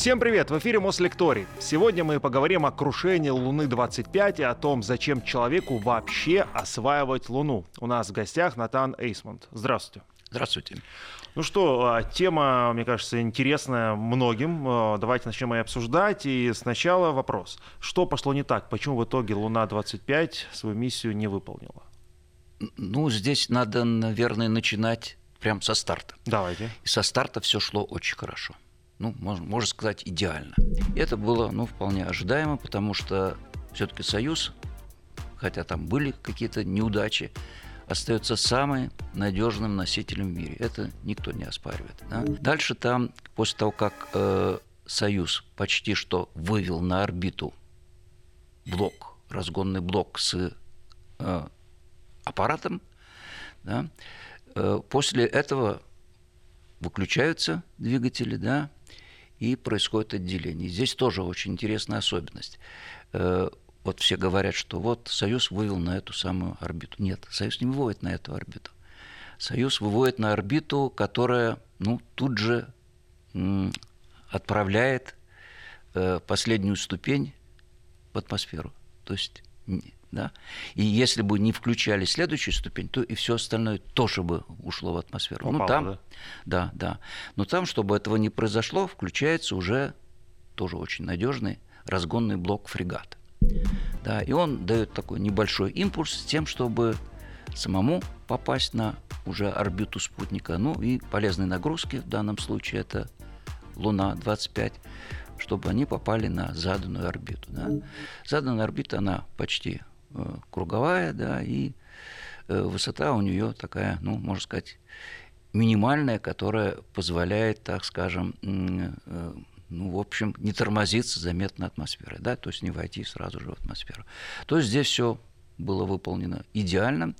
Всем привет! В эфире Мослекторий. Сегодня мы поговорим о крушении Луны-25 и о том, зачем человеку вообще осваивать Луну. У нас в гостях Натан Эйсмонт. Здравствуйте. Здравствуйте. Ну что, а, тема, мне кажется, интересная многим. А, давайте начнем ее обсуждать. И сначала вопрос. Что пошло не так? Почему в итоге Луна-25 свою миссию не выполнила? Ну, здесь надо, наверное, начинать прямо со старта. Давайте. И со старта все шло очень хорошо ну, можно, можно сказать, идеально. И это было, ну, вполне ожидаемо, потому что все-таки Союз, хотя там были какие-то неудачи, остается самым надежным носителем в мире. Это никто не оспаривает. Да? Дальше там, после того, как э, Союз почти что вывел на орбиту блок, разгонный блок с э, аппаратом, да, э, после этого выключаются двигатели, да, и происходит отделение. Здесь тоже очень интересная особенность. Э, вот все говорят, что вот Союз вывел на эту самую орбиту. Нет, Союз не выводит на эту орбиту. Союз выводит на орбиту, которая ну, тут же отправляет э, последнюю ступень в атмосферу. То есть да? И если бы не включали следующую ступень, то и все остальное тоже бы ушло в атмосферу. Попало, ну, там, да? да, да. Но там, чтобы этого не произошло, включается уже тоже очень надежный разгонный блок фрегата. Да, и он дает такой небольшой импульс с тем, чтобы самому попасть на уже орбиту спутника. Ну и полезные нагрузки, в данном случае это Луна-25, чтобы они попали на заданную орбиту. Да. Заданная орбита, она почти круговая, да, и э, высота у нее такая, ну, можно сказать, минимальная, которая позволяет, так скажем, э, ну, в общем, не тормозиться заметно атмосферой, да, то есть не войти сразу же в атмосферу. То есть здесь все было выполнено идеально.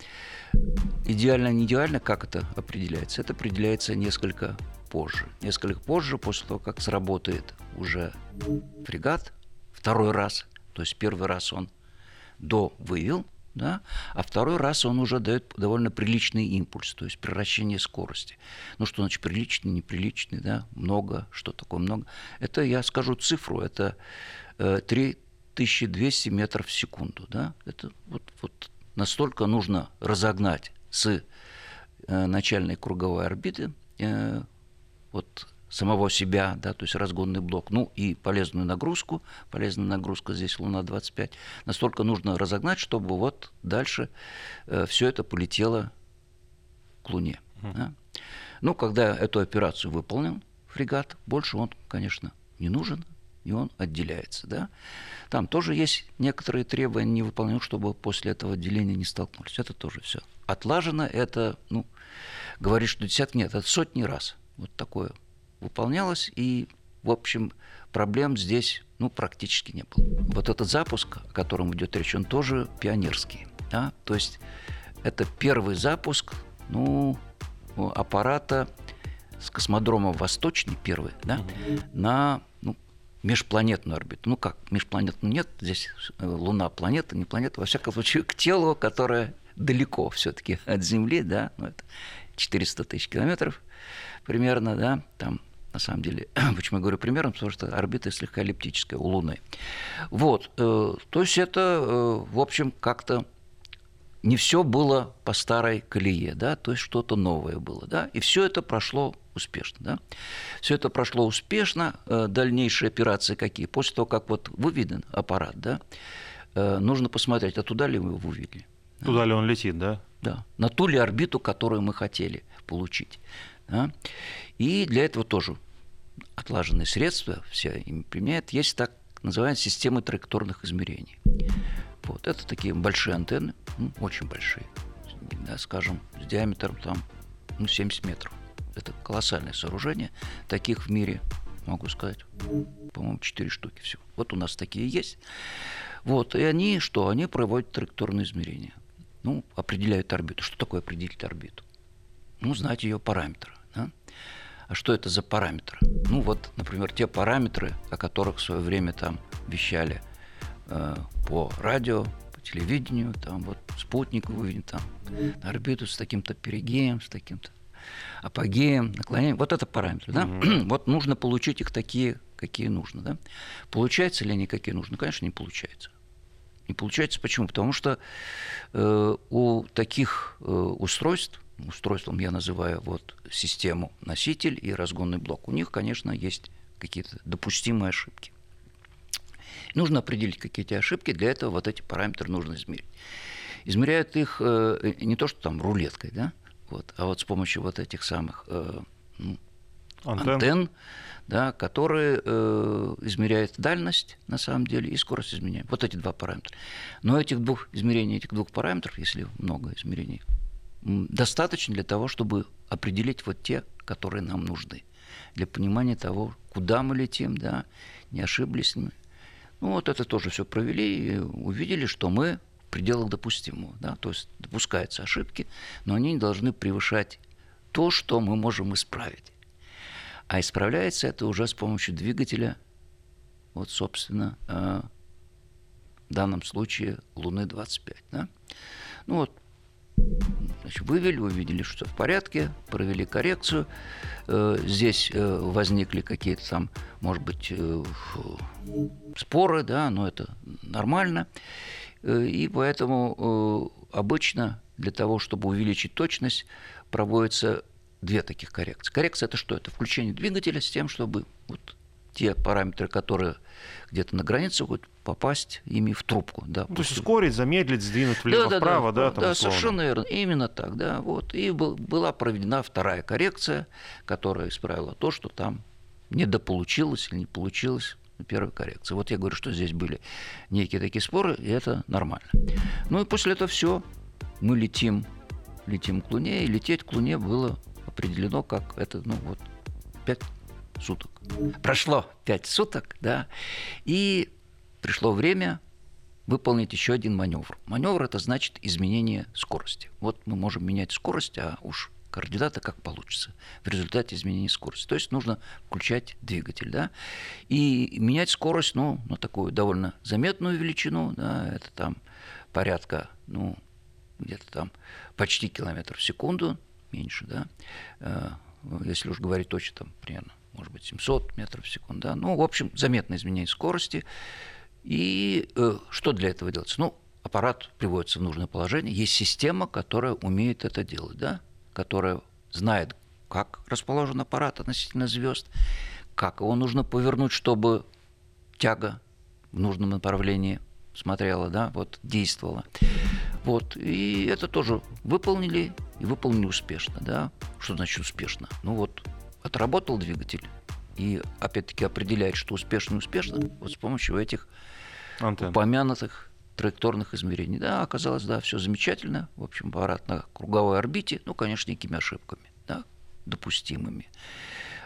Идеально, не идеально, как это определяется? Это определяется несколько позже. Несколько позже, после того, как сработает уже фрегат второй раз, то есть первый раз он до вывел, да, а второй раз он уже дает довольно приличный импульс, то есть превращение скорости. Ну, что значит приличный, неприличный, да, много, что такое много. Это, я скажу цифру, это э, 3200 метров в секунду, да, это вот, вот настолько нужно разогнать с э, начальной круговой орбиты э, вот самого себя, да, то есть разгонный блок, ну и полезную нагрузку, полезная нагрузка здесь Луна-25, настолько нужно разогнать, чтобы вот дальше э, все это полетело к Луне. Uh-huh. Да. Ну, когда эту операцию выполнил фрегат, больше он, конечно, не нужен, и он отделяется. Да? Там тоже есть некоторые требования не выполнены, чтобы после этого отделения не столкнулись. Это тоже все отлажено. Это, ну, говорит, что десятки нет, это сотни раз. Вот такое выполнялось, и, в общем, проблем здесь ну, практически не было. Вот этот запуск, о котором идет речь, он тоже пионерский. Да? То есть это первый запуск ну, аппарата с космодрома Восточный, первый, да, на ну, межпланетную орбиту. Ну как, межпланетную нет, здесь э, Луна планета, не планета, во всяком случае, к телу, которое далеко все-таки от Земли, да, ну, это 400 тысяч километров примерно, да, там на самом деле. Почему я говорю примерно? Потому что орбита слегка эллиптическая у Луны. Вот. Э, то есть это, э, в общем, как-то не все было по старой колее, да, то есть что-то новое было, да, и все это прошло успешно, да. Все это прошло успешно. Э, дальнейшие операции какие? После того, как вот выведен аппарат, да, нужно посмотреть, а туда ли мы его вывели. Туда ли он летит, да? Да, на ту ли орбиту, которую мы хотели получить. Да? И для этого тоже отлаженные средства, все им применяют, есть так называемые системы траекторных измерений. Вот, это такие большие антенны, ну, очень большие, да, скажем, с диаметром там, ну, 70 метров. Это колоссальное сооружение. Таких в мире, могу сказать, по-моему, 4 штуки всего. Вот у нас такие есть. Вот, и они что? Они проводят траекторные измерения. Ну, определяют орбиту. Что такое определить орбиту? Ну, знать ее параметры. Да? А что это за параметры? Ну вот, например, те параметры, о которых в свое время там вещали э, по радио, по телевидению, там вот спутник выведен там на орбиту с таким-то перигеем, с таким-то апогеем, наклонением. Вот это параметры. Да? Mm-hmm. вот нужно получить их такие какие нужно. Да? Получается ли они какие нужны? Конечно, не получается. Не получается почему? Потому что э, у таких э, устройств, устройством я называю вот систему носитель и разгонный блок, у них, конечно, есть какие-то допустимые ошибки. Нужно определить какие-то ошибки, для этого вот эти параметры нужно измерить. Измеряют их э, не то, что там рулеткой, да, вот, а вот с помощью вот этих самых э, ну, антенн. антенн, да, которые э, измеряют дальность, на самом деле, и скорость изменения. Вот эти два параметра. Но этих двух измерений, этих двух параметров, если много измерений, достаточно для того, чтобы определить вот те, которые нам нужны. Для понимания того, куда мы летим, да, не ошиблись мы. Ну, вот это тоже все провели и увидели, что мы в пределах допустимого. Да? То есть допускаются ошибки, но они не должны превышать то, что мы можем исправить. А исправляется это уже с помощью двигателя, вот, собственно, э, в данном случае Луны-25. Да? Ну вот, значит, вывели, увидели, что в порядке, провели коррекцию. Э, здесь э, возникли какие-то там, может быть, споры, да, но это нормально. И поэтому обычно для того, чтобы увеличить точность, проводится две таких коррекции. Коррекция это что? Это включение двигателя с тем, чтобы вот те параметры, которые где-то на границе, вот попасть ими в трубку. Да, ну, то есть ускорить, замедлить, сдвинуть влево-вправо, да, да, да, да совершенно верно. Именно так, да. Вот. И был, была проведена вторая коррекция, которая исправила то, что там недополучилось или не получилось первой коррекции. Вот я говорю, что здесь были некие такие споры, и это нормально. Ну и после этого все, мы летим, летим к Луне, и лететь к Луне было определено как это, ну вот, пять суток. Прошло пять суток, да, и пришло время выполнить еще один маневр. Маневр это значит изменение скорости. Вот мы можем менять скорость, а уж координаты как получится в результате изменения скорости. То есть нужно включать двигатель, да, и менять скорость, ну, на такую довольно заметную величину, да, это там порядка, ну, где-то там почти километр в секунду, меньше, да, э, если уж говорить точно, там примерно, может быть, 700 метров в секунду, да, ну, в общем, заметно изменение скорости. И э, что для этого делается? Ну, аппарат приводится в нужное положение, есть система, которая умеет это делать, да, которая знает, как расположен аппарат относительно звезд, как его нужно повернуть, чтобы тяга в нужном направлении смотрела, да, вот действовала. Вот, и это тоже выполнили, и выполнили успешно, да. Что значит успешно? Ну вот, отработал двигатель, и опять-таки определяет, что успешно и успешно, вот с помощью этих Антенн. упомянутых траекторных измерений. Да, оказалось, да, все замечательно. В общем, аппарат на круговой орбите, ну, конечно, некими ошибками, да, допустимыми.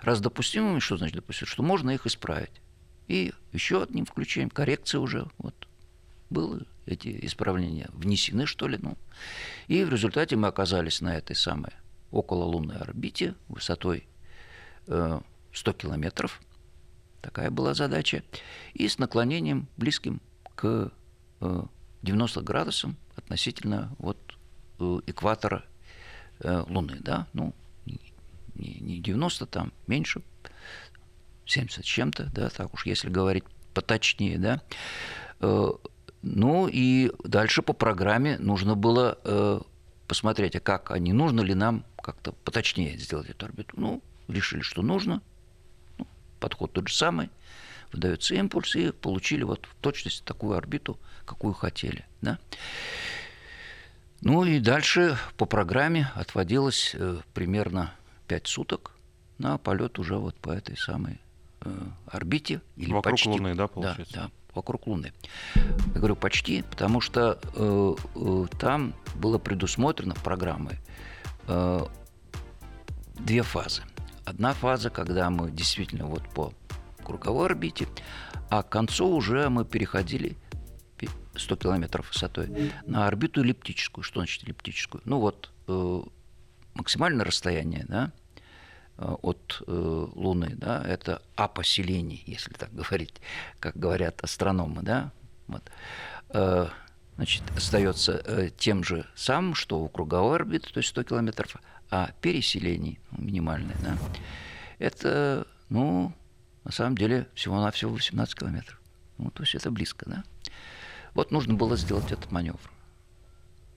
Раз допустимыми, что значит допустимыми? Что можно их исправить. И еще одним включением коррекции уже вот было эти исправления внесены, что ли. Ну. И в результате мы оказались на этой самой окололунной орбите высотой э, 100 километров. Такая была задача. И с наклонением близким к э, 90 градусам относительно вот, э, экватора э, Луны. Да? Ну, не, не 90, там меньше, 70 с чем-то, да, так уж если говорить поточнее, да. Э, ну и дальше по программе нужно было э, посмотреть, а как, а не нужно ли нам как-то поточнее сделать эту орбиту. Ну, решили, что нужно. Подход тот же самый. Выдается импульс, и получили вот в точности такую орбиту, какую хотели. Да? Ну и дальше по программе отводилось э, примерно 5 суток на полет уже вот по этой самой э, орбите. Или Вокруг почти, Луны, да, получается? Да, да, вокруг Луны. Я говорю почти, потому что э, э, там было предусмотрено в программе э, две фазы. Одна фаза, когда мы действительно вот по круговой орбите, а к концу уже мы переходили 100 километров высотой на орбиту эллиптическую. Что значит эллиптическую? Ну вот э, максимальное расстояние, да, Э, от э, Луны, да, это апоселение, если так говорить, как говорят астрономы, да, вот, э, значит, остается э, тем же самым, что у круговой орбиты, то есть 100 километров, а переселение ну, минимальное, да, это, ну, на самом деле всего-навсего 18 километров. Ну, то есть это близко, да? Вот нужно было сделать этот маневр.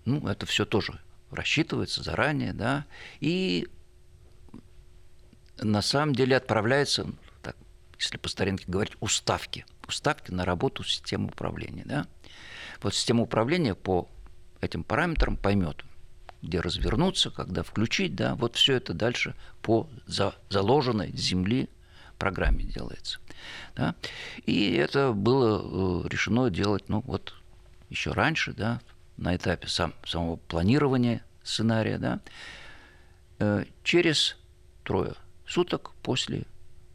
Ну, это все тоже рассчитывается заранее, да, и на самом деле отправляется, так, если по старинке говорить, уставки. Уставки на работу системы управления, да. Вот система управления по этим параметрам поймет, где развернуться, когда включить, да, вот все это дальше по за, заложенной земли программе делается. Да? И это было э, решено делать, ну вот еще раньше, да, на этапе сам, самого планирования сценария, да, э, через трое суток после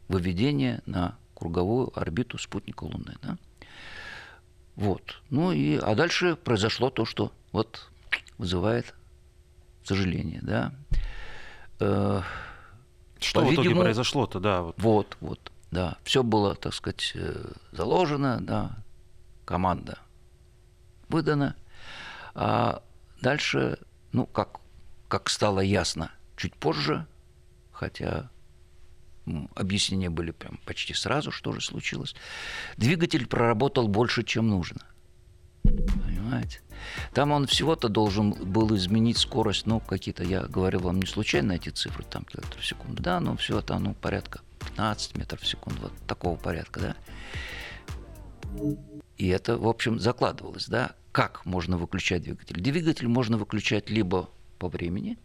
выведения на круговую орбиту спутника Луны. Да. Вот. Ну и, а дальше произошло то, что вот вызывает сожаление, да. Э, что в итоге произошло-то, да? Вот. вот, вот, да. Все было, так сказать, э, заложено, да. Команда выдана. А дальше, ну, как, как стало ясно чуть позже, хотя объяснения были прям почти сразу, что же случилось. Двигатель проработал больше, чем нужно. Понимаете? Там он всего-то должен был изменить скорость, ну, какие-то, я говорил вам не случайно эти цифры, там километров в секунду, да, но все это, ну, порядка 15 метров в секунду, вот такого порядка, да. И это, в общем, закладывалось, да, как можно выключать двигатель. Двигатель можно выключать либо по времени,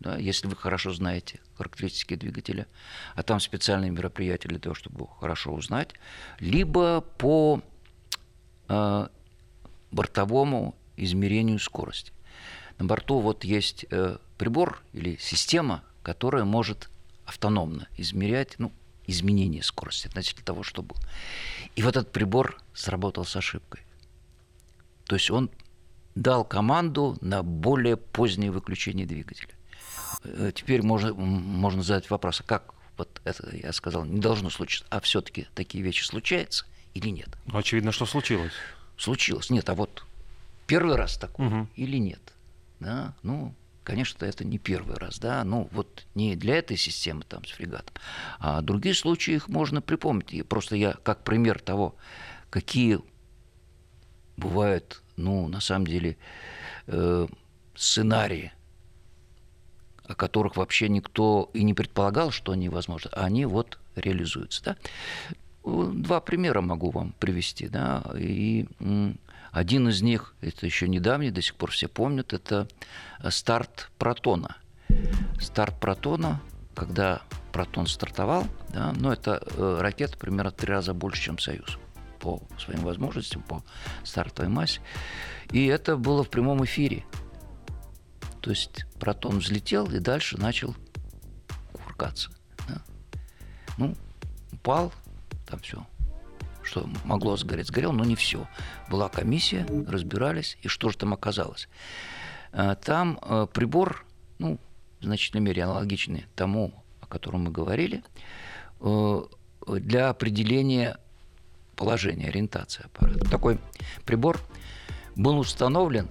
да, если вы хорошо знаете характеристики двигателя, а там специальные мероприятия для того, чтобы хорошо узнать, либо по э, бортовому измерению скорости. На борту вот есть э, прибор или система, которая может автономно измерять ну, изменение скорости относительно того, что было. И вот этот прибор сработал с ошибкой. То есть он дал команду на более позднее выключение двигателя. Э, теперь можно, можно задать вопрос, а как вот это, я сказал, не должно случиться, а все-таки такие вещи случаются или нет? Ну, очевидно, что случилось. Случилось. Нет, а вот первый раз такое угу. или нет? Да, ну, конечно, это не первый раз, да, ну вот не для этой системы там с фрегатом, а другие случаи их можно припомнить. И просто я как пример того, какие бывают, ну, на самом деле, э, сценарии, которых вообще никто и не предполагал, что они возможны, а они вот реализуются. Да? Два примера могу вам привести. Да? И один из них, это еще недавний, до сих пор все помнят, это старт протона. Старт протона, когда протон стартовал, да, но это э, ракета примерно три раза больше, чем Союз по своим возможностям, по стартовой массе. И это было в прямом эфире. То есть протон взлетел и дальше начал кувыркаться. Да. Ну, упал, там все, что могло сгореть, сгорел, но не все. Была комиссия, разбирались, и что же там оказалось. А, там э, прибор, ну, в значительной мере аналогичный тому, о котором мы говорили, э, для определения положения, ориентации аппарата. Такой прибор был установлен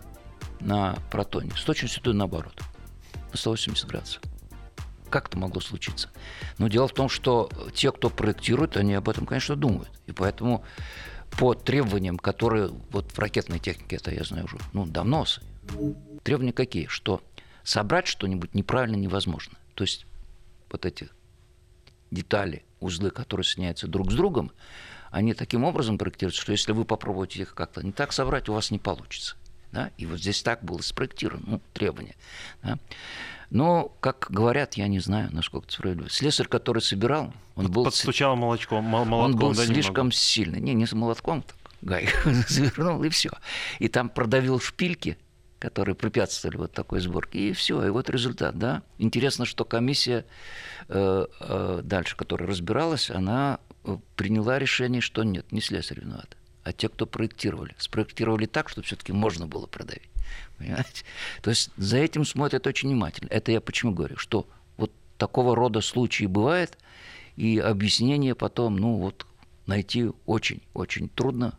на протоне с точностью наоборот, на 180 градусов. Как это могло случиться? Но дело в том, что те, кто проектирует, они об этом, конечно, думают. И поэтому по требованиям, которые вот в ракетной технике, это я знаю уже ну, давно, требования какие? Что собрать что-нибудь неправильно невозможно. То есть вот эти детали, узлы, которые соединяются друг с другом, они таким образом проектируются, что если вы попробуете их как-то не так собрать, у вас не получится. Да? И вот здесь так было спроектировано, ну, требование. Да? Но, как говорят, я не знаю, насколько это справедливо. Слесарь, который собирал, он был... Подстучал молочком, молотком, Он был да, слишком сильный. Не, не с молотком, так, гай завернул, и все. И там продавил шпильки, которые препятствовали вот такой сборке. И все, и вот результат, да. Интересно, что комиссия э, э, дальше, которая разбиралась, она э, приняла решение, что нет, не слесарь виноват, а те, кто проектировали. Спроектировали так, чтобы все-таки можно было продавить. Понимаете? То есть за этим смотрят очень внимательно. Это я почему говорю, что вот такого рода случаи бывает, и объяснение потом, ну вот, найти очень-очень трудно.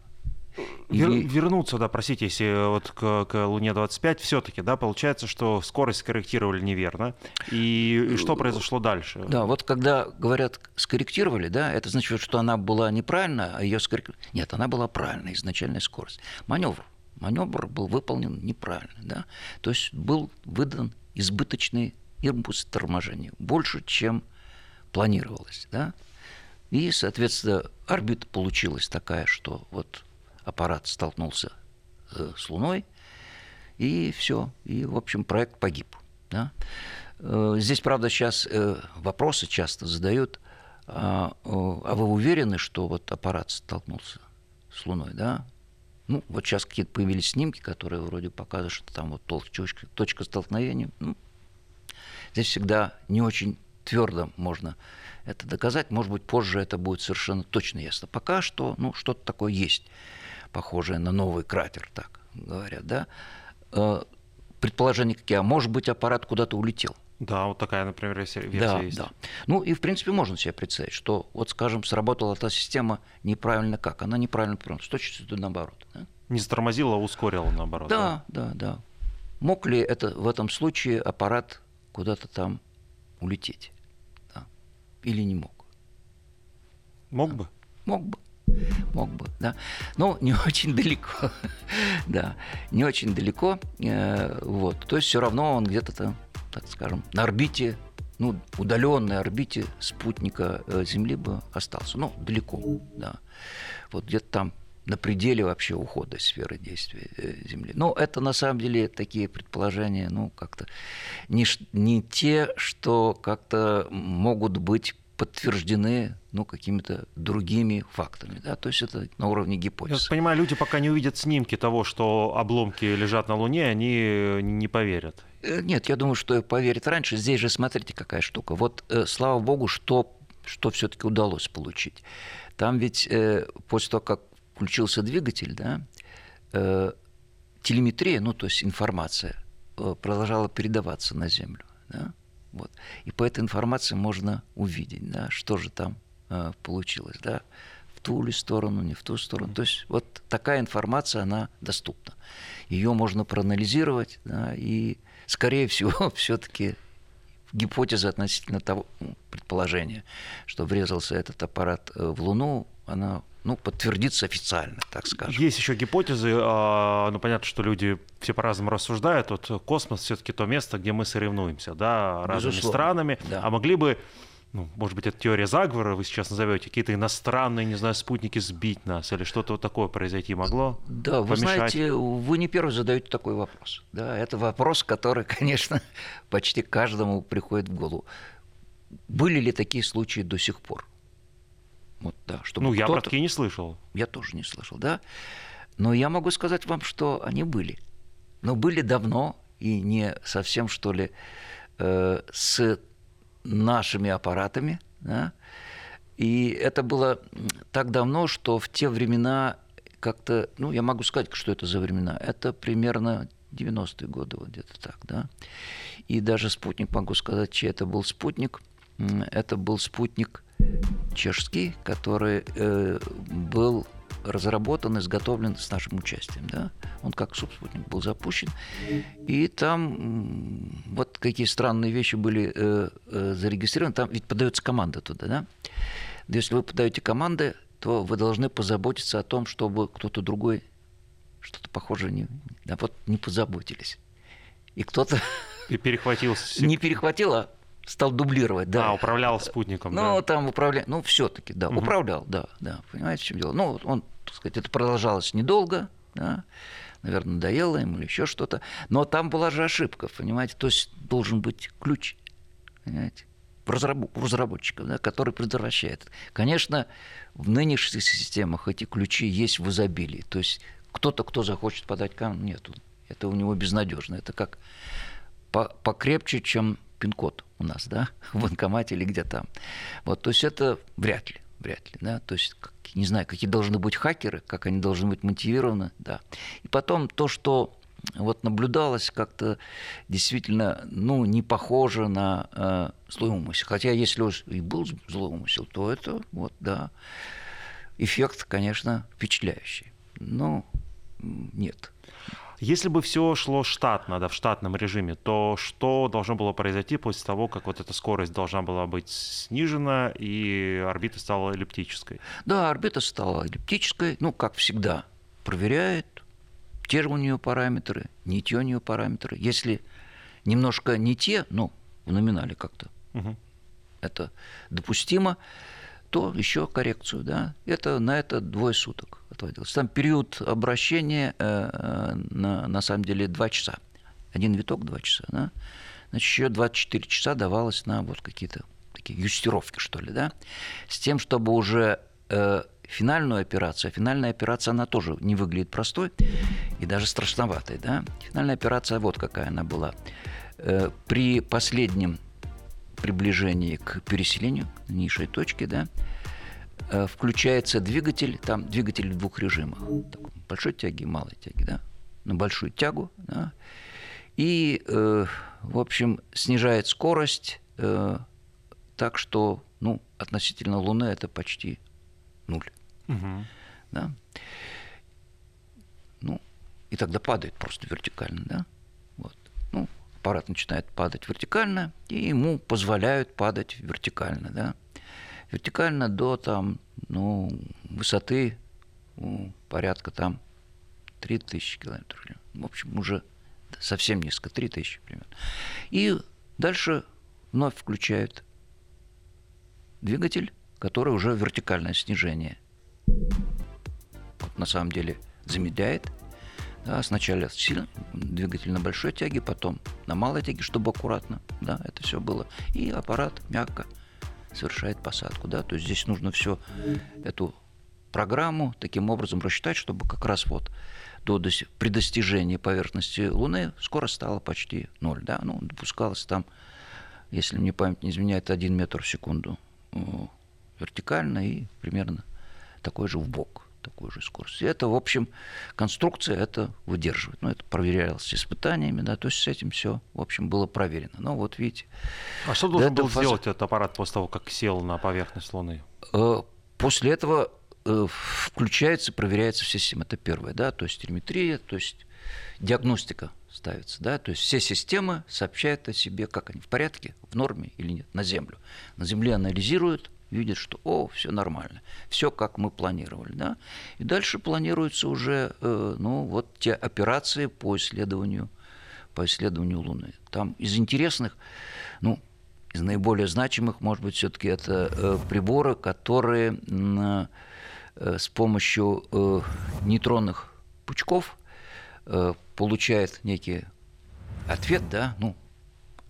Или... Вернуться, да, простите, если вот к, к Луне-25, все-таки, да, получается, что скорость скорректировали неверно. И, и что произошло дальше? Да, вот когда говорят скорректировали, да, это значит, что она была неправильно, а ее скорректировали. Нет, она была правильная, изначальная скорость. Маневр. Маневр был выполнен неправильно, да. То есть был выдан избыточный импульс торможения, больше, чем планировалось, да. И, соответственно, орбита получилась такая, что вот аппарат столкнулся э, с Луной, и все. И, в общем, проект погиб. Да? Э, здесь, правда, сейчас э, вопросы часто задают. А, а вы уверены, что вот аппарат столкнулся с Луной, да? Ну, вот сейчас какие-то появились снимки, которые вроде показывают, что там вот точка, точка столкновения. Ну, здесь всегда не очень твердо можно это доказать. Может быть, позже это будет совершенно точно ясно. Пока что, ну, что-то такое есть похожее на новый кратер, так говорят, да, э, предположения какие, а может быть аппарат куда-то улетел. Да, вот такая, например, версия да, есть. Да. Ну и, в принципе, можно себе представить, что, вот, скажем, сработала эта система неправильно как? Она неправильно, с точностью наоборот. Да? Не затормозила, а ускорила наоборот. Да, да, да, да. Мог ли это в этом случае аппарат куда-то там улететь? Да. Или не мог? Мог да. бы. Мог бы мог бы, да. Но не очень далеко, да, не очень далеко, э, вот. То есть все равно он где-то там, так скажем, на орбите, ну, удаленной орбите спутника э, Земли бы остался. Ну, далеко, да. Вот где-то там на пределе вообще ухода сферы действия э, Земли. Но это на самом деле такие предположения, ну, как-то не, не те, что как-то могут быть подтверждены ну, какими-то другими фактами. Да? То есть это на уровне гипотезы. Я понимаю, люди пока не увидят снимки того, что обломки лежат на Луне, они не поверят. Э, нет, я думаю, что поверят раньше. Здесь же смотрите, какая штука. Вот э, слава богу, что, что все-таки удалось получить. Там ведь э, после того, как включился двигатель, да, телеметрия, ну то есть информация, продолжала передаваться на Землю. Да? Вот. И по этой информации можно увидеть, да, что же там э, получилось, да, в ту ли сторону, не в ту сторону. То есть вот такая информация, она доступна. Ее можно проанализировать, да, и, скорее всего, все-таки гипотеза относительно того предположения, что врезался этот аппарат э, в Луну, она ну, подтвердиться официально, так скажем. Есть еще гипотезы, а, ну, понятно, что люди все по-разному рассуждают. Вот космос все-таки то место, где мы соревнуемся, да, разными Безусловно. странами. Да. А могли бы ну, может быть, это теория заговора, вы сейчас назовете, какие-то иностранные, не знаю, спутники сбить нас, или что-то вот такое произойти могло? Да, вы знаете, вы не первый задаете такой вопрос. Да, это вопрос, который, конечно, почти каждому приходит в голову. Были ли такие случаи до сих пор? Вот, да, чтобы ну, я про такие не слышал. Я тоже не слышал, да. Но я могу сказать вам, что они были. Но были давно и не совсем, что ли, э, с нашими аппаратами. Да? И это было так давно, что в те времена как-то, ну, я могу сказать, что это за времена. Это примерно 90-е годы, вот где-то так, да. И даже спутник, могу сказать, чей это был спутник. Это был спутник чешский, который э, был разработан, изготовлен с нашим участием. Да? Он как субспутник был запущен. И там вот какие странные вещи были э, э, зарегистрированы. Там ведь подается команда туда. Да? Если вы подаете команды, то вы должны позаботиться о том, чтобы кто-то другой что-то похожее не, да, вот не позаботились. И кто-то... И перехватил... Не перехватил, а стал дублировать, да. А, управлял спутником, Ну, да. там управлял, ну, все-таки, да, угу. управлял, да, да, понимаете, в чем дело. Ну, он, так сказать, это продолжалось недолго, да, наверное, надоело ему или еще что-то, но там была же ошибка, понимаете, то есть должен быть ключ, понимаете, у разработчиков, да, который предотвращает. Конечно, в нынешних системах эти ключи есть в изобилии, то есть кто-то, кто захочет подать камень, нету. Это у него безнадежно. Это как покрепче, чем пин-код у нас, да, в банкомате или где там. Вот, то есть это вряд ли, вряд ли, да, то есть не знаю, какие должны быть хакеры, как они должны быть мотивированы, да. И потом то, что вот наблюдалось как-то действительно, ну, не похоже на э, злой умысел. Хотя если уж и был злой умысел, то это вот, да, эффект, конечно, впечатляющий. Но нет. Если бы все шло штатно, да, в штатном режиме, то что должно было произойти после того, как вот эта скорость должна была быть снижена и орбита стала эллиптической? Да, орбита стала эллиптической, ну, как всегда, проверяет, те же у нее параметры, не те у нее параметры. Если немножко не те, ну, в номинале как-то, угу. это допустимо, то еще коррекцию, да, это на это двое суток отводилось. Там период обращения, э, э на, на самом деле, два часа. Один виток два часа, да. Значит, еще 24 часа давалось на вот какие-то такие юстировки, что ли, да, с тем, чтобы уже э, финальную операцию, а финальная операция, она тоже не выглядит простой и даже страшноватой, да. Финальная операция вот какая она была. Э, при последнем приближении к переселению, к низшей точке, да, включается двигатель, там двигатель в двух режимах, большой тяги и малой тяги, да, на большую тягу, да, и, э, в общем, снижает скорость э, так, что, ну, относительно Луны это почти нуль. Угу. Да? Ну, и тогда падает просто вертикально, да? аппарат начинает падать вертикально, и ему позволяют падать вертикально, да. Вертикально до там, ну, высоты ну, порядка там 3000 километров. В общем, уже совсем низко, 3000 примерно. И дальше вновь включают двигатель, который уже вертикальное снижение. Вот на самом деле замедляет – да, сначала сильно, двигатель на большой тяге, потом на малой тяге, чтобы аккуратно. Да, это все было. И аппарат мягко совершает посадку. Да, то есть здесь нужно все эту программу таким образом рассчитать, чтобы как раз вот до, при достижении поверхности Луны скорость стала почти ноль. Да? Ну, допускалось там, если мне память не изменяет, 1 метр в секунду вертикально и примерно такой же в бок такую же скорость. И это, в общем, конструкция это выдерживает. Ну, это проверялось испытаниями, да, то есть с этим все, в общем, было проверено. Но вот видите. А что должен был фаза... сделать этот аппарат после того, как сел на поверхность Луны? Э, после этого э, включается, проверяется вся система. Это первое, да, то есть телеметрия, то есть диагностика ставится, да, то есть все системы сообщают о себе, как они в порядке, в норме или нет, на Землю. На Земле анализируют, видят, что о, все нормально, все как мы планировали. Да? И дальше планируются уже э, ну, вот те операции по исследованию, по исследованию Луны. Там из интересных, ну, из наиболее значимых, может быть, все-таки это э, приборы, которые э, с помощью нейтронных пучков получают некий ответ, да, ну,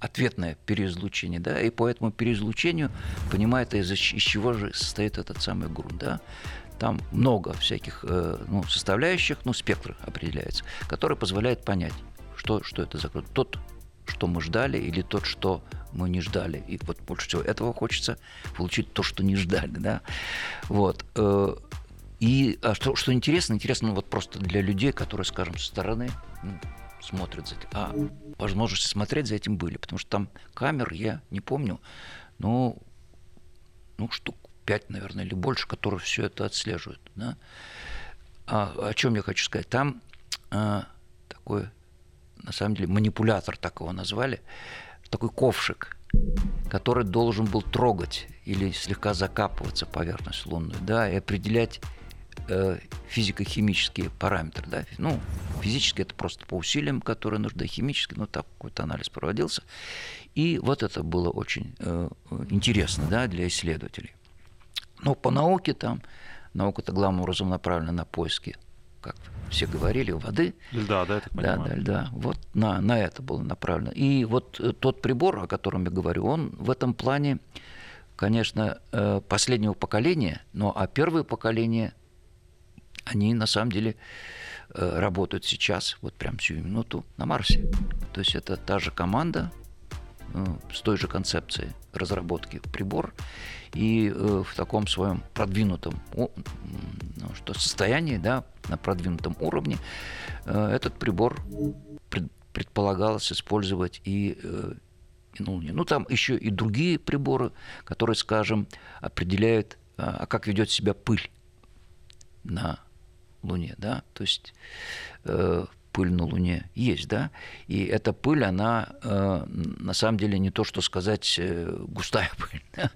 ответное переизлучение, да, и по этому переизлучению понимает, из, из чего же состоит этот самый грунт, да. Там много всяких э, ну, составляющих, ну, спектр определяется, который позволяет понять, что, что это за грунт. Тот, что мы ждали, или тот, что мы не ждали. И вот больше всего этого хочется получить то, что не ждали, да. Вот. Э, и а что, что интересно, интересно ну, вот просто для людей, которые, скажем, со стороны ну, смотрят за этим. А возможности смотреть за этим были, потому что там камер, я не помню, ну, ну штук пять, наверное, или больше, которые все это отслеживают. Да? А, о чем я хочу сказать? Там а, такой, на самом деле, манипулятор, так его назвали, такой ковшик, который должен был трогать или слегка закапываться поверхность лунную, да, и определять Э, физико-химические параметры. Да? Ну, физически это просто по усилиям, которые нужны, химически, ну, так какой-то анализ проводился. И вот это было очень э, интересно да, для исследователей. Но по науке там, наука-то главным образом направлена на поиски, как все говорили, воды. Льда, да, я так понимаю. Да, да, льда. Вот на, на это было направлено. И вот э, тот прибор, о котором я говорю, он в этом плане, конечно, э, последнего поколения, но а первое поколение они на самом деле э, работают сейчас, вот прям всю минуту, на Марсе. То есть это та же команда э, с той же концепцией разработки прибор и э, в таком своем продвинутом ну, что, состоянии, да, на продвинутом уровне этот прибор предполагалось использовать и на Луне. Ну, там еще и другие приборы, которые, скажем, определяют, а как ведет себя пыль на Луне, да, то есть э, пыль на Луне есть, да, и эта пыль, она э, на самом деле не то, что сказать э, густая пыль, да?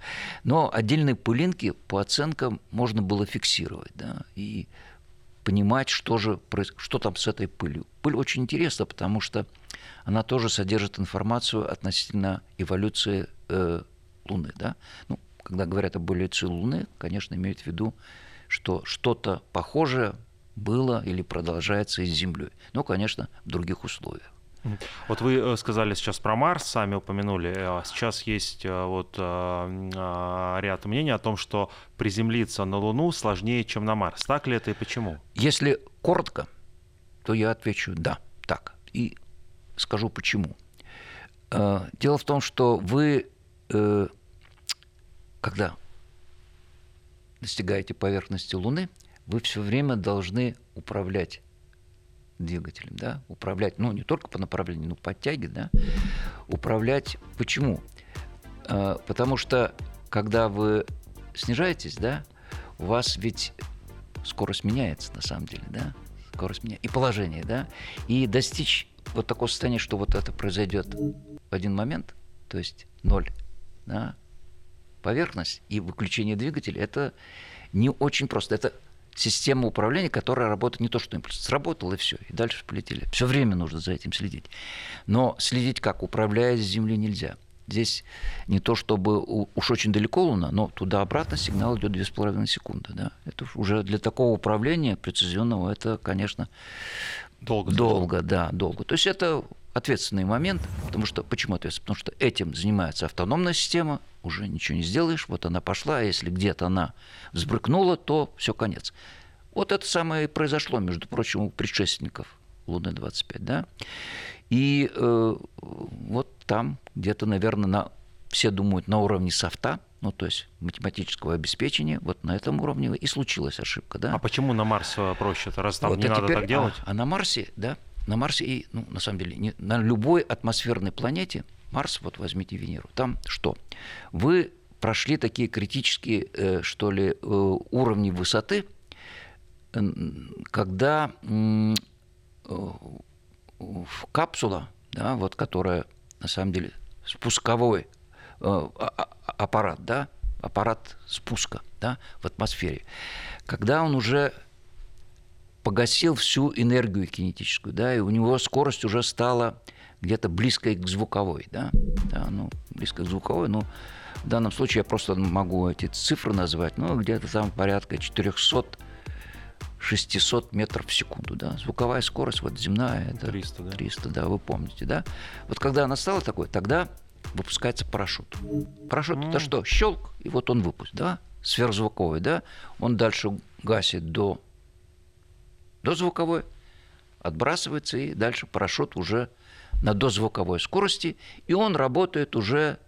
но отдельные пылинки по оценкам можно было фиксировать, да, и понимать, что же, что там с этой пылью. Пыль очень интересна, потому что она тоже содержит информацию относительно эволюции э, Луны, да, ну, когда говорят об эволюции Луны, конечно, имеют в виду, что что-то похожее было или продолжается и с Землей. Ну, конечно, в других условиях. Вот вы э, сказали сейчас про Марс, сами упомянули. А сейчас есть э, вот э, ряд мнений о том, что приземлиться на Луну сложнее, чем на Марс. Так ли это и почему? Если коротко, то я отвечу «да, так». И скажу почему. Дело в том, что вы, когда достигаете поверхности Луны, вы все время должны управлять двигателем, да, управлять, ну, не только по направлению, но по да, управлять. Почему? А, потому что, когда вы снижаетесь, да, у вас ведь скорость меняется, на самом деле, да, скорость меняется, и положение, да, и достичь вот такого состояния, что вот это произойдет в один момент, то есть ноль, да, поверхность и выключение двигателя, это не очень просто. Это система управления, которая работает не то, что импульс. Сработал и все, и дальше полетели. Все время нужно за этим следить. Но следить как? Управляя с Земли нельзя. Здесь не то, чтобы уж очень далеко Луна, но туда-обратно сигнал идет 2,5 секунды. Да? Это уже для такого управления прецизионного, это, конечно, долго. Долго, да, долго. То есть это ответственный момент, потому что почему ответственный? Потому что этим занимается автономная система, уже ничего не сделаешь, вот она пошла, а если где-то она взбрыкнула, то все конец. Вот это самое и произошло, между прочим, у предшественников Луны-25, да. И э, вот там где-то, наверное, на, все думают на уровне софта, ну, то есть математического обеспечения, вот на этом уровне и случилась ошибка, да. А почему на Марс проще, раз там вот, не надо теперь, так делать? А, а на Марсе, да, на Марсе и, ну, на самом деле, не, на любой атмосферной планете, Марс, вот возьмите Венеру, там что? Вы прошли такие критические, э, что ли, э, уровни высоты, когда э, капсула, да, вот, которая на самом деле спусковой а, а, аппарат, да, аппарат спуска да, в атмосфере, когда он уже погасил всю энергию кинетическую, да, и у него скорость уже стала где-то близкой к звуковой, да, да, ну, близко к звуковой, ну, в данном случае я просто могу эти цифры назвать, ну, где-то там порядка 400 600 метров в секунду, да, звуковая скорость, вот земная, это 300, да? 300, да, вы помните, да. Вот когда она стала такой, тогда выпускается парашют. Парашют mm. это что? Щелк, и вот он выпустит, да, сверхзвуковой, да, он дальше гасит до до звуковой, отбрасывается, и дальше парашют уже на дозвуковой скорости, и он работает уже,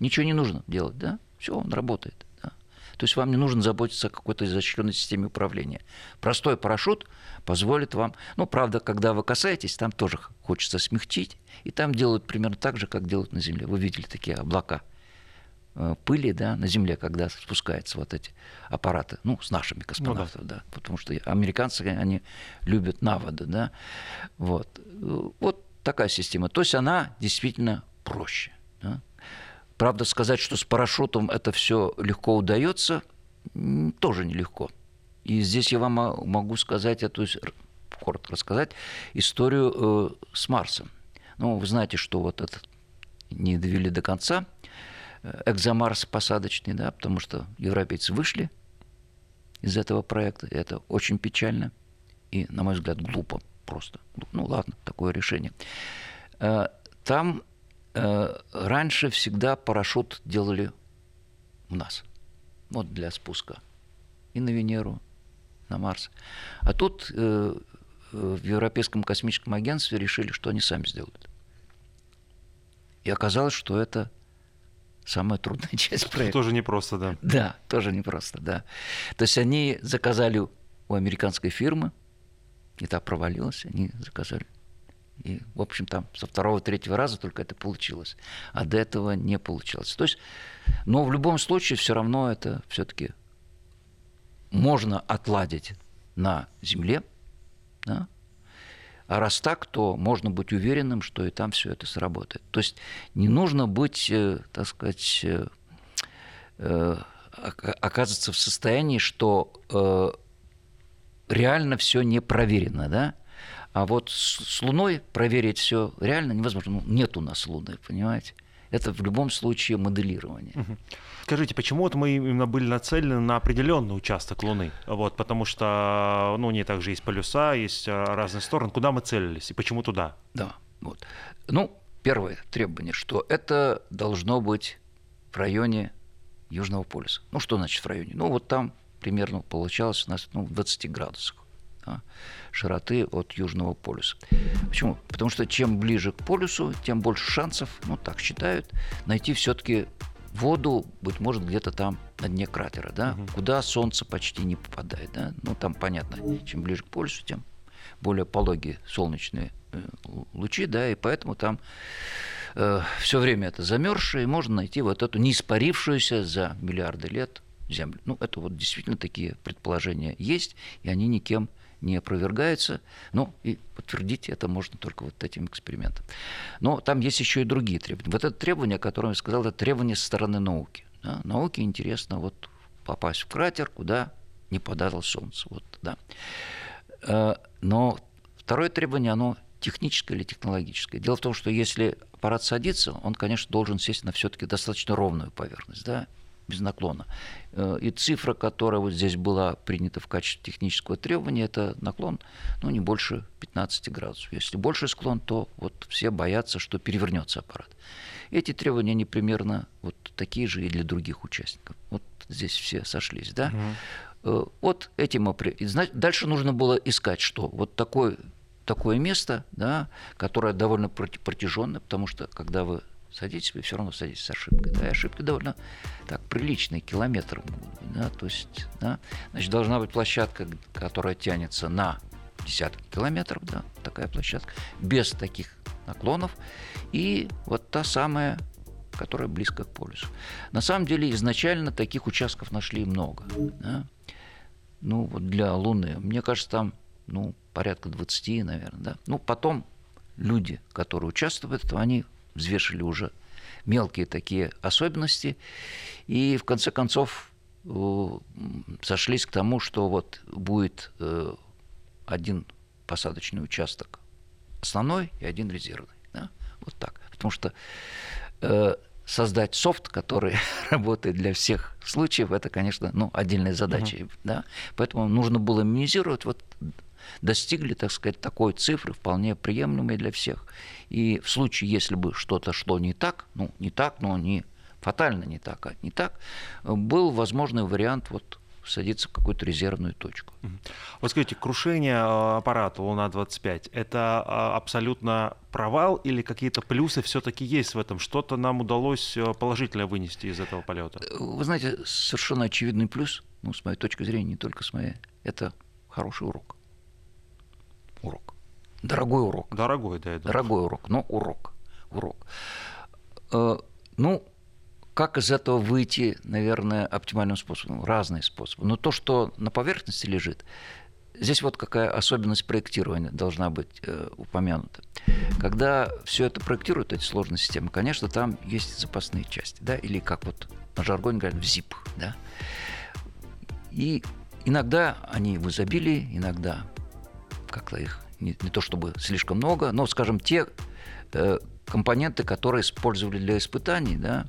ничего не нужно делать, да? Все, он работает. Да? То есть вам не нужно заботиться о какой-то изощренной системе управления. Простой парашют позволит вам, ну, правда, когда вы касаетесь, там тоже хочется смягчить, и там делают примерно так же, как делают на Земле. Вы видели такие облака – пыли да, на Земле, когда спускаются вот эти аппараты, ну, с нашими космонавтами, ну, да. да, потому что американцы, они любят наводы, да, вот. Вот такая система. То есть она действительно проще. Да? Правда, сказать, что с парашютом это все легко удается, тоже нелегко. И здесь я вам могу сказать, эту, коротко рассказать историю э, с Марсом. Ну, вы знаете, что вот этот не довели до конца – экзомарс посадочный, да, потому что европейцы вышли из этого проекта. Это очень печально и, на мой взгляд, глупо просто. Ну ладно, такое решение. Э, там э, раньше всегда парашют делали у нас. Вот для спуска. И на Венеру, на Марс. А тут э, в Европейском космическом агентстве решили, что они сами сделают. И оказалось, что это самая трудная часть проекта. Тоже непросто, да. Да, тоже непросто, да. То есть они заказали у американской фирмы, и та провалилась, они заказали. И, в общем, там со второго, третьего раза только это получилось. А до этого не получилось. То есть, но в любом случае все равно это все-таки можно отладить на Земле, да? А раз так, то можно быть уверенным, что и там все это сработает. То есть не нужно быть, э, так сказать, э, э, оказываться в состоянии, что реально все не проверено, да? А вот с Луной проверить все реально невозможно. Ну, нет у нас Луны, понимаете? Это в любом случае моделирование. Скажите, почему вот мы именно были нацелены на определенный участок Луны? Вот, потому что ну, у нее также есть полюса, есть а, разные стороны. Куда мы целились и почему туда? Да, вот. Ну, первое требование, что это должно быть в районе Южного полюса. Ну, что значит в районе? Ну, вот там примерно получалось у нас ну, в 20 градусах широты от Южного полюса. Почему? Потому что чем ближе к полюсу, тем больше шансов, ну так считают, найти все-таки воду, быть может, где-то там на дне кратера, да, угу. куда Солнце почти не попадает, да. Ну там понятно, чем ближе к полюсу, тем более пологие солнечные э, лучи, да, и поэтому там э, все время это замерзшее, и можно найти вот эту неиспарившуюся за миллиарды лет Землю. Ну, это вот действительно такие предположения есть, и они никем не опровергается. Ну, и подтвердить это можно только вот этим экспериментом. Но там есть еще и другие требования. Вот это требование, о котором я сказал, это требование со стороны науки. Да? Науке интересно вот попасть в кратер, куда не подало солнце. Вот, да. Э, но второе требование, оно техническое или технологическое. Дело в том, что если аппарат садится, он, конечно, должен сесть на все-таки достаточно ровную поверхность. Да? Без наклона. Э, и цифра, которая вот здесь была принята в качестве технического требования, это наклон ну, не больше 15 градусов. Если больше склон, то вот все боятся, что перевернется аппарат. Эти требования, они примерно вот такие же и для других участников. Вот здесь все сошлись, да? Угу. Вот этим Дальше нужно было искать, что вот такое, такое место, да, которое довольно протяженное, потому что когда вы садитесь, вы все равно садитесь с ошибкой. Да, и ошибки довольно так приличные, километры Да, то есть, да, значит, должна быть площадка, которая тянется на десятки километров, да, такая площадка, без таких наклонов. И вот та самая, которая близко к полюсу. На самом деле, изначально таких участков нашли много. Да? Ну, вот для Луны. Мне кажется, там ну, порядка 20, наверное. Да? Ну, потом люди, которые участвуют в этом, они взвешивали уже мелкие такие особенности. И в конце концов э, сошлись к тому, что вот будет э, один посадочный участок основной и один резервный. Да? Вот так. Потому что э, создать софт, который работает для всех случаев, это, конечно, ну, отдельная задача. Uh-huh. Да? Поэтому нужно было минимизировать вот достигли, так сказать, такой цифры, вполне приемлемой для всех. И в случае, если бы что-то шло не так, ну, не так, но не фатально не так, а не так, был возможный вариант вот садиться в какую-то резервную точку. Вот скажите, крушение а, аппарата Луна-25 – это а, абсолютно провал или какие-то плюсы все-таки есть в этом? Что-то нам удалось а, положительно вынести из этого полета? Вы знаете, совершенно очевидный плюс, ну, с моей точки зрения, не только с моей, это хороший урок урок. Дорогой урок. Дорогой, да. Дорогой урок, но урок. Урок. Э, ну, как из этого выйти, наверное, оптимальным способом? Разные способы. Но то, что на поверхности лежит, здесь вот какая особенность проектирования должна быть э, упомянута. Когда все это проектируют, эти сложные системы, конечно, там есть запасные части, да, или как вот на жаргоне говорят, в ZIP, да. И иногда они в изобилии, иногда как-то их не, не то чтобы слишком много, но, скажем, те э, компоненты, которые использовали для испытаний, да,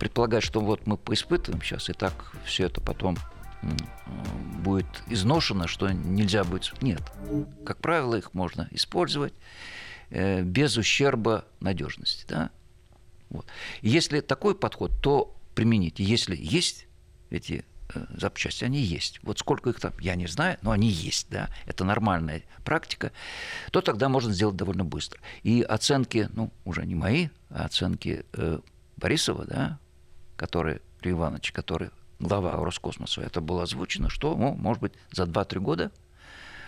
предполагать, что вот мы поиспытываем сейчас, и так все это потом будет изношено, что нельзя будет. Нет. Как правило, их можно использовать э, без ущерба надежности. Да? Вот. если такой подход, то применить. Если есть эти Э, запчасти, они есть. Вот сколько их там, я не знаю, но они есть, да, это нормальная практика, то тогда можно сделать довольно быстро. И оценки, ну, уже не мои, а оценки э, Борисова, да, который, Илья Иванович, который глава Роскосмоса, это было озвучено, что, ну, может быть, за 2-3 года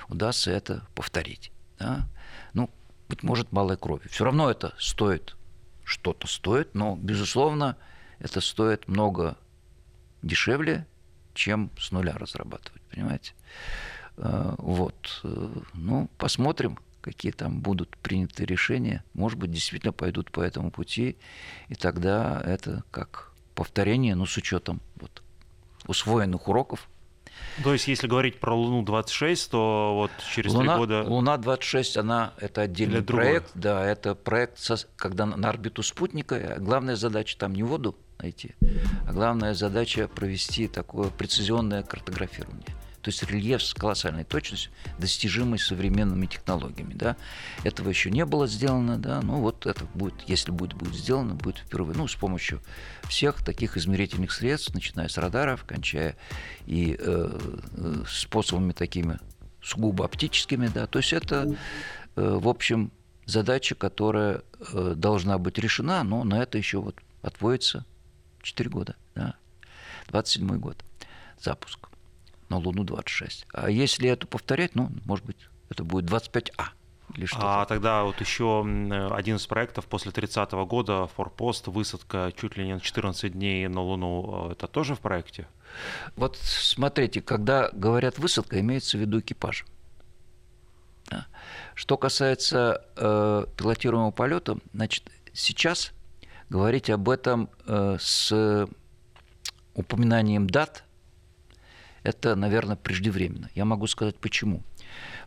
удастся это повторить. Да? Ну, быть может, малой крови. Все равно это стоит, что-то стоит, но, безусловно, это стоит много дешевле, чем с нуля разрабатывать, понимаете? Вот. Ну, посмотрим, какие там будут приняты решения. Может быть, действительно пойдут по этому пути, и тогда это как повторение, но с учетом вот усвоенных уроков то есть, если говорить про Луну-26, то вот через Луна, три года... Луна-26, она это отдельный проект. Да, это проект, со, когда на орбиту спутника. Главная задача там не воду найти, а главная задача провести такое прецизионное картографирование. То есть рельеф с колоссальной точностью, достижимый современными технологиями. Да. Этого еще не было сделано, да, ну вот это будет, если будет, будет сделано, будет впервые, ну, с помощью всех таких измерительных средств, начиная с радаров, кончая и э, э способами такими сугубо оптическими, да, то есть это, э, в общем, задача, которая э, должна быть решена, но на это еще вот отводится 4 года, да, 27 год запуск на Луну-26. А если это повторять, ну, может быть, это будет 25А. Или что а тогда вот еще один из проектов после 30 -го года, форпост, высадка чуть ли не на 14 дней на Луну, это тоже в проекте? Вот смотрите, когда говорят высадка, имеется в виду экипаж. Что касается э, пилотируемого полета, значит, сейчас говорить об этом э, с упоминанием дат это, наверное, преждевременно. Я могу сказать почему.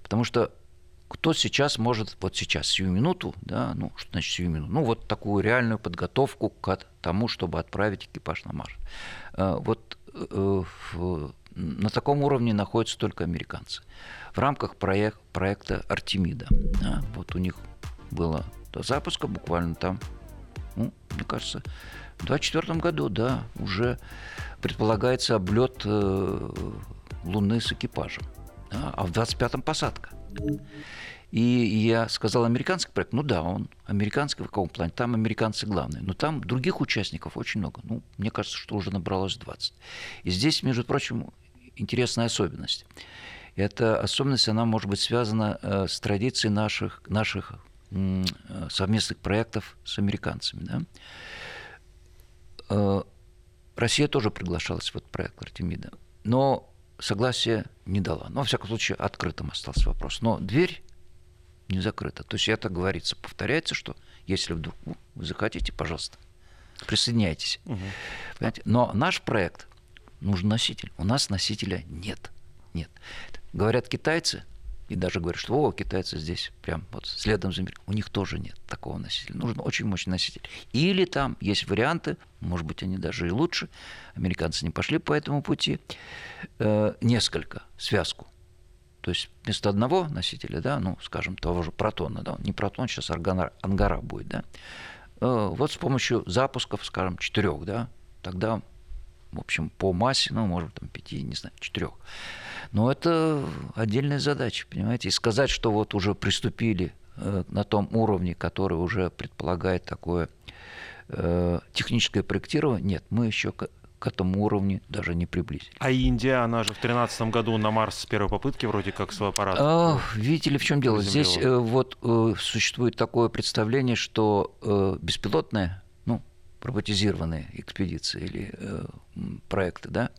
Потому что кто сейчас может, вот сейчас, сию минуту, да, ну, что значит сию минуту? Ну, вот такую реальную подготовку к тому, чтобы отправить экипаж на Марс. Э, вот э, на таком уровне находятся только американцы. В рамках проект, проекта Артемида. Да, вот у них было до запуска буквально там, мне кажется, в 2024 году, да, уже предполагается облет э, Луны с экипажем. Да, а в 25-м посадка. И я сказал американский проект, ну да, он американский в каком плане, там американцы главные, но там других участников очень много. Ну, мне кажется, что уже набралось 20. И здесь, между прочим, интересная особенность. Эта особенность, она может быть связана э, с традицией наших, наших совместных проектов с американцами. Да? Э, Россия тоже приглашалась в этот проект Артемида, но согласия не дала. Но, во всяком случае, открытым остался вопрос. Но дверь не закрыта. То есть это говорится, повторяется, что если вдруг вы захотите, пожалуйста, присоединяйтесь. Угу. Понимаете? Но наш проект нужен носитель. У нас носителя нет. Нет. Говорят китайцы, и даже говорят, что о, китайцы здесь прям вот следом за миром. У них тоже нет такого носителя. Нужен очень мощный носитель. Или там есть варианты, может быть, они даже и лучше. Американцы не пошли по этому пути. Э, несколько, связку. То есть вместо одного носителя, да, ну, скажем, того же протона, да, не протон, сейчас аргана, ангара будет, да, э, вот с помощью запусков, скажем, четырех, да, тогда, в общем, по массе, ну, может, там, пяти, не знаю, четырех, но это отдельная задача, понимаете. И сказать, что вот уже приступили э, на том уровне, который уже предполагает такое э, техническое проектирование, нет, мы еще к, к этому уровню даже не приблизились. А Индия, она же в 2013 году на Марс с первой попытки вроде как свой аппарат. А, видите ли, в чем дело? Здесь э, вот э, существует такое представление, что э, беспилотные, ну, роботизированные экспедиции или э, проекты, да,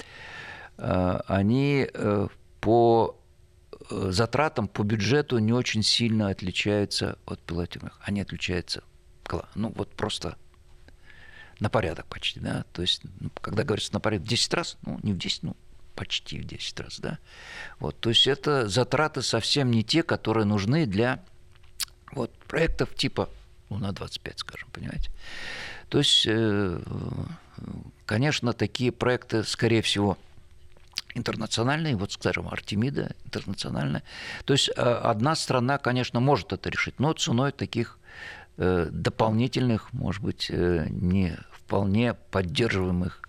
Э, они э, по э, затратам, по бюджету не очень сильно отличаются от пилотируемых. Они отличаются, ну вот просто на порядок почти, да. То есть, ну, когда говорится на порядок в 10 раз, ну не в 10, ну почти в 10 раз, да. Вот, то есть это затраты совсем не те, которые нужны для вот, проектов типа Луна-25, скажем, понимаете. То есть, конечно, такие проекты, скорее всего, интернациональные, вот, скажем, Артемида интернациональная. То есть э, одна страна, конечно, может это решить, но ценой таких э, дополнительных, может быть, э, не вполне поддерживаемых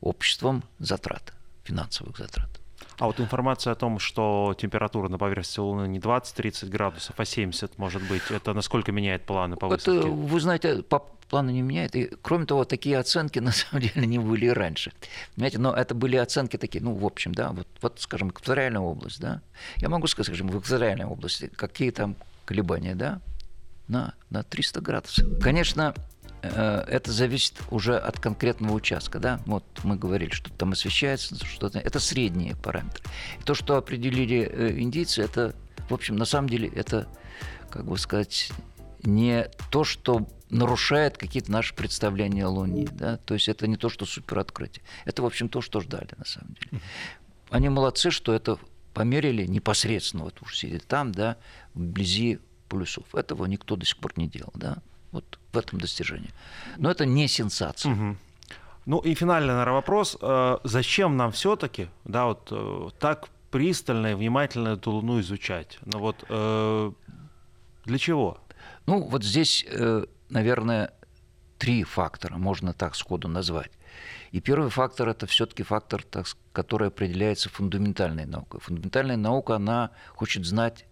обществом затрат, финансовых затрат. А вот информация о том, что температура на поверхности Луны не 20-30 градусов, а 70, может быть, это насколько меняет планы по высадке? Это, вы знаете, по планы не меняет. И, кроме того, такие оценки на самом деле не были и раньше. Понимаете, но это были оценки такие, ну, в общем, да, вот, вот скажем, экваториальная область, да. Я могу сказать, скажем, в экваториальной области, какие там колебания, да, на, на 300 градусов. Конечно, э, это зависит уже от конкретного участка, да. Вот мы говорили, что там освещается, что-то. Это средние параметры. И то, что определили э, индийцы, это, в общем, на самом деле, это, как бы сказать, не то, что нарушает какие-то наши представления о Луне. Да? То есть это не то, что супер открытие. Это, в общем, то, что ждали на самом деле. Они молодцы, что это померили непосредственно, вот уж сидит там, да, вблизи полюсов. Этого никто до сих пор не делал. Да? Вот в этом достижении. Но это не сенсация. Угу. Ну и финальный, наверное, вопрос. Э, зачем нам все-таки да, вот, э, так пристально и внимательно эту Луну изучать? Ну вот э, для чего? Ну, вот здесь, э, наверное, три фактора можно так сходу назвать. И первый фактор – это все-таки фактор, который определяется фундаментальной наукой. Фундаментальная наука, она хочет знать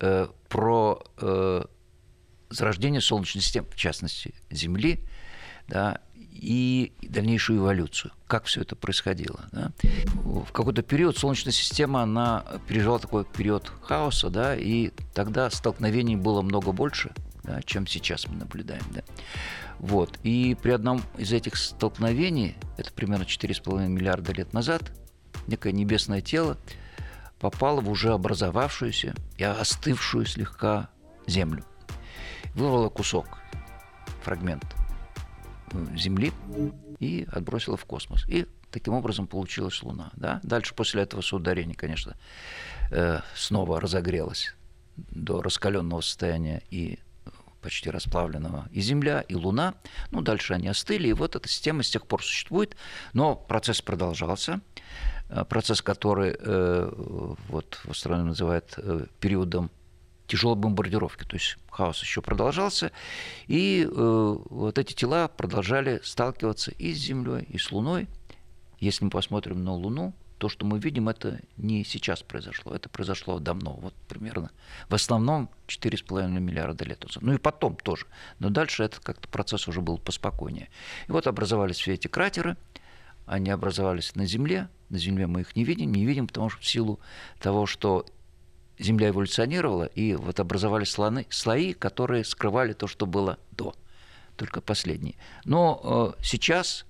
э, про э, зарождение Солнечной системы, в частности, Земли, да, и дальнейшую эволюцию, как все это происходило. Да. В какой-то период Солнечная система, она пережила такой период хаоса, да, и тогда столкновений было много больше, да, чем сейчас мы наблюдаем. Да. Вот. И при одном из этих столкновений, это примерно 4,5 миллиарда лет назад, некое небесное тело попало в уже образовавшуюся и остывшую слегка Землю. Вырвало кусок, фрагмент Земли и отбросила в космос. И таким образом получилась Луна. Да? Дальше после этого соударение, конечно, э, снова разогрелось до раскаленного состояния и почти расплавленного и Земля, и Луна. Ну, дальше они остыли, и вот эта система с тех пор существует, но процесс продолжался. Э, процесс, который э, вот в астрономии называют э, периодом тяжелой бомбардировки. То есть хаос еще продолжался, и э, вот эти тела продолжали сталкиваться и с Землей, и с Луной. Если мы посмотрим на Луну, то, что мы видим, это не сейчас произошло, это произошло давно, вот примерно. В основном 4,5 миллиарда лет. Ну и потом тоже. Но дальше этот как-то процесс уже был поспокойнее. И вот образовались все эти кратеры, они образовались на Земле. На Земле мы их не видим, не видим, потому что в силу того, что Земля эволюционировала, и вот образовались слоны, слои, которые скрывали то, что было до, только последние. Но э, сейчас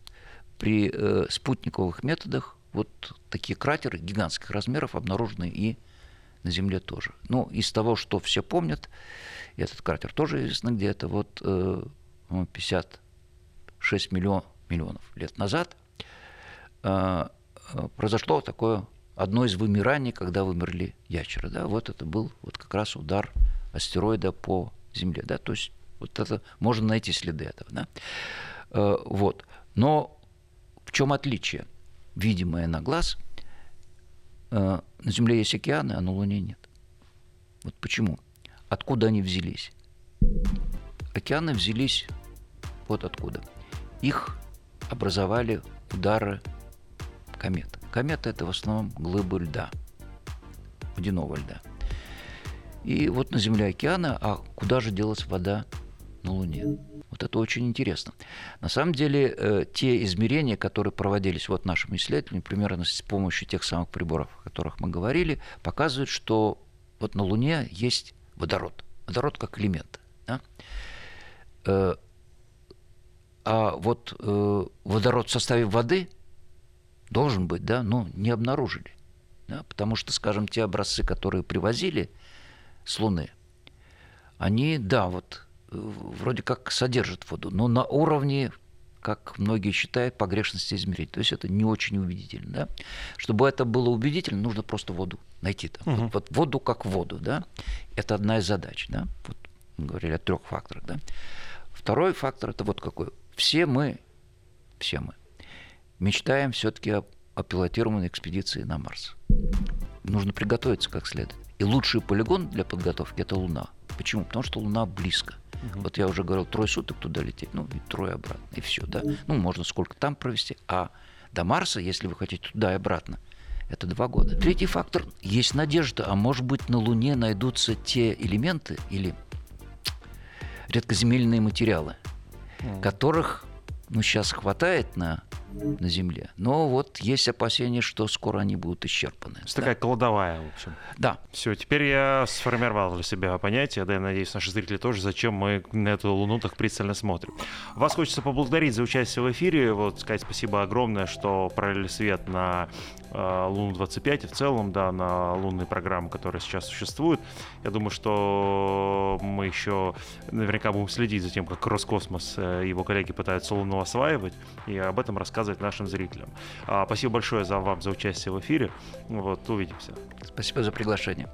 при э, спутниковых методах вот такие кратеры гигантских размеров обнаружены и на Земле тоже. Ну, из того, что все помнят, этот кратер тоже известно где это вот э, 56 миллион, миллионов лет назад э, э произошло такое одно из вымираний, когда вымерли ящеры. Да? Вот это был вот как раз удар астероида по Земле. Да? То есть вот это можно найти следы этого. Да? Э, вот. Но в чем отличие? Видимое на глаз. Э, на Земле есть океаны, а на Луне нет. Вот почему? Откуда они взялись? Океаны взялись вот откуда. Их образовали удары комет. Кометы – это в основном глыбы льда, водяного льда. И вот на Земле океана, а куда же делась вода на Луне? Вот это очень интересно. На самом деле, э, те измерения, которые проводились вот нашими исследователями, примерно с помощью тех самых приборов, о которых мы говорили, показывают, что вот на Луне есть водород. Водород как элемент. Да? Э, а вот э, водород в составе воды – должен быть, да, но не обнаружили. Да, потому что, скажем, те образцы, которые привозили с Луны, они, да, вот вроде как содержат воду, но на уровне, как многие считают, погрешности измерить. То есть это не очень убедительно. Да? Чтобы это было убедительно, нужно просто воду найти. Там. Угу. Вот, вот воду как воду. Да? Это одна из задач. Да? Вот мы говорили о трех факторах. Да? Второй фактор – это вот какой. Все мы, все мы мечтаем все-таки о, о пилотированной экспедиции на Марс. Нужно приготовиться как следует. И лучший полигон для подготовки – это Луна. Почему? Потому что Луна близко. Угу. Вот я уже говорил, трое суток туда лететь, ну и трое обратно, и все, да. Ну, можно сколько там провести. А до Марса, если вы хотите туда и обратно, это два года. Третий фактор – есть надежда, а может быть на Луне найдутся те элементы или редкоземельные материалы, mm. которых ну, сейчас хватает на на Земле. Но вот есть опасения, что скоро они будут исчерпаны. Это да. такая кладовая, в общем. Да. Все, теперь я сформировал для себя понятие, да, я надеюсь, наши зрители тоже, зачем мы на эту Луну так пристально смотрим. Вас хочется поблагодарить за участие в эфире, вот сказать спасибо огромное, что пролили свет на Луну-25 и в целом, да, на лунные программы, которые сейчас существуют. Я думаю, что мы еще наверняка будем следить за тем, как Роскосмос и его коллеги пытаются Луну осваивать, и об этом рассказывать нашим зрителям. А, спасибо большое за вам за участие в эфире. Вот, увидимся. Спасибо за приглашение.